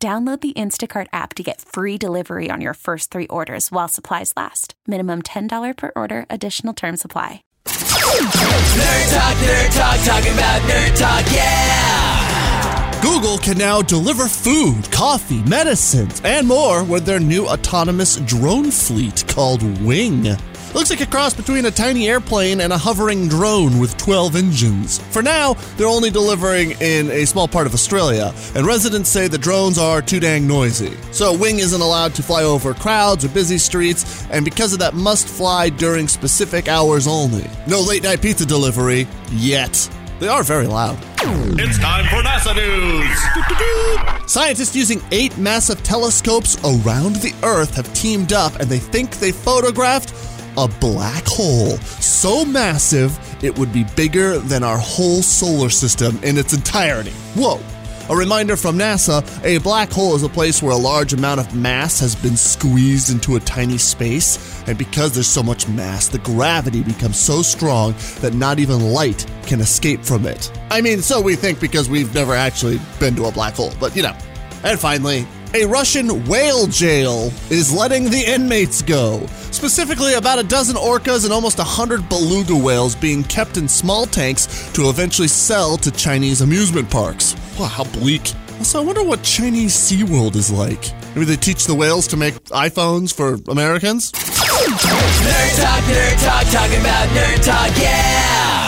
Download the Instacart app to get free delivery on your first three orders while supplies last. Minimum $10 per order, additional term supply. Nerd talk, nerd talk, talking about nerd talk, yeah! Google can now deliver food, coffee, medicines, and more with their new autonomous drone fleet called Wing. Looks like a cross between a tiny airplane and a hovering drone with 12 engines. For now, they're only delivering in a small part of Australia, and residents say the drones are too dang noisy. So Wing isn't allowed to fly over crowds or busy streets, and because of that, must fly during specific hours only. No late night pizza delivery yet. They are very loud. It's time for NASA news. Scientists using eight massive telescopes around the Earth have teamed up and they think they photographed a black hole so massive it would be bigger than our whole solar system in its entirety. Whoa! A reminder from NASA a black hole is a place where a large amount of mass has been squeezed into a tiny space, and because there's so much mass, the gravity becomes so strong that not even light can escape from it. I mean, so we think because we've never actually been to a black hole, but you know. And finally, a Russian whale jail is letting the inmates go. Specifically, about a dozen orcas and almost a hundred beluga whales being kept in small tanks to eventually sell to Chinese amusement parks. Wow, how bleak. Also, I wonder what Chinese SeaWorld is like. Maybe they teach the whales to make iPhones for Americans? Nerd talk, nerd talk, talking about nerd talk, yeah!